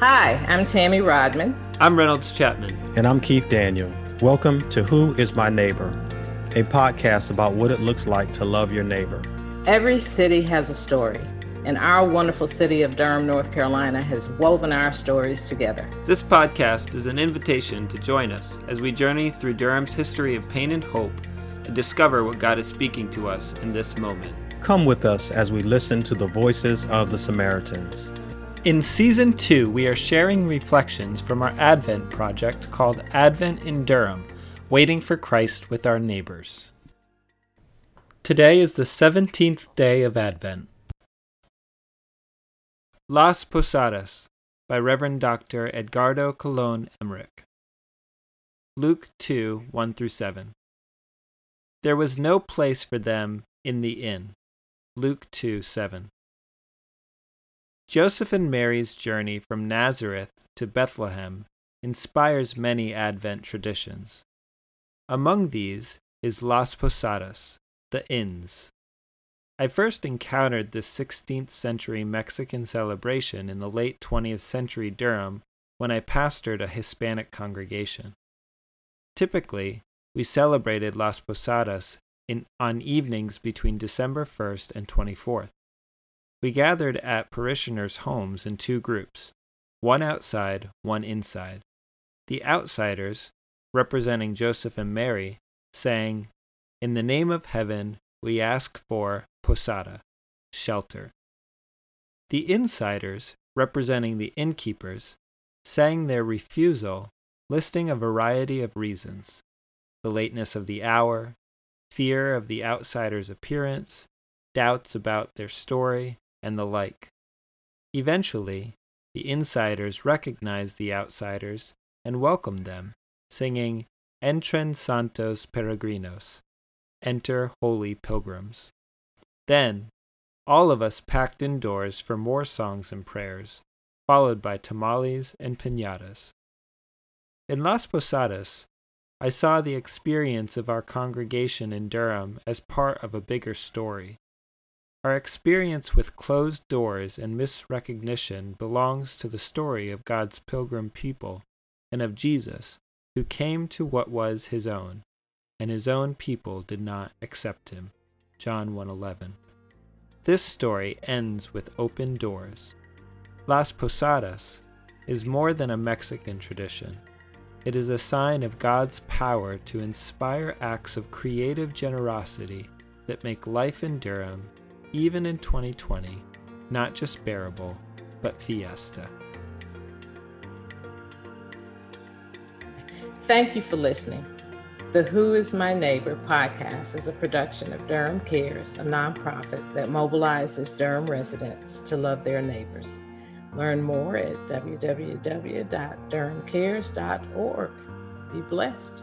Hi, I'm Tammy Rodman. I'm Reynolds Chapman. And I'm Keith Daniel. Welcome to Who is My Neighbor, a podcast about what it looks like to love your neighbor. Every city has a story, and our wonderful city of Durham, North Carolina has woven our stories together. This podcast is an invitation to join us as we journey through Durham's history of pain and hope and discover what God is speaking to us in this moment. Come with us as we listen to the voices of the Samaritans. In season two, we are sharing reflections from our Advent project called Advent in Durham Waiting for Christ with Our Neighbors. Today is the 17th day of Advent. Las Posadas by Reverend Dr. Edgardo Colon Emeric. Luke 2 1 through 7. There was no place for them in the inn. Luke 2 7. Joseph and Mary's journey from Nazareth to Bethlehem inspires many Advent traditions. Among these is Las Posadas, the inns. I first encountered this 16th century Mexican celebration in the late 20th century Durham when I pastored a Hispanic congregation. Typically, we celebrated Las Posadas in, on evenings between December 1st and 24th. We gathered at parishioners' homes in two groups one outside, one inside. The outsiders, representing Joseph and Mary, sang, In the name of heaven, we ask for posada, shelter. The insiders, representing the innkeepers, sang their refusal, listing a variety of reasons the lateness of the hour, fear of the outsider's appearance, doubts about their story, and the like. Eventually, the insiders recognized the outsiders and welcomed them, singing Entren Santos Peregrinos, Enter Holy Pilgrims. Then, all of us packed indoors for more songs and prayers, followed by tamales and pinatas. In Las Posadas, I saw the experience of our congregation in Durham as part of a bigger story. Our experience with closed doors and misrecognition belongs to the story of God's pilgrim people and of Jesus, who came to what was his own, and his own people did not accept him. John 1:11. This story ends with open doors. Las Posadas is more than a Mexican tradition. It is a sign of God's power to inspire acts of creative generosity that make life in Durham, even in 2020, not just bearable, but fiesta. Thank you for listening. The Who is My Neighbor podcast is a production of Durham Cares, a nonprofit that mobilizes Durham residents to love their neighbors. Learn more at www.durhamcares.org. Be blessed.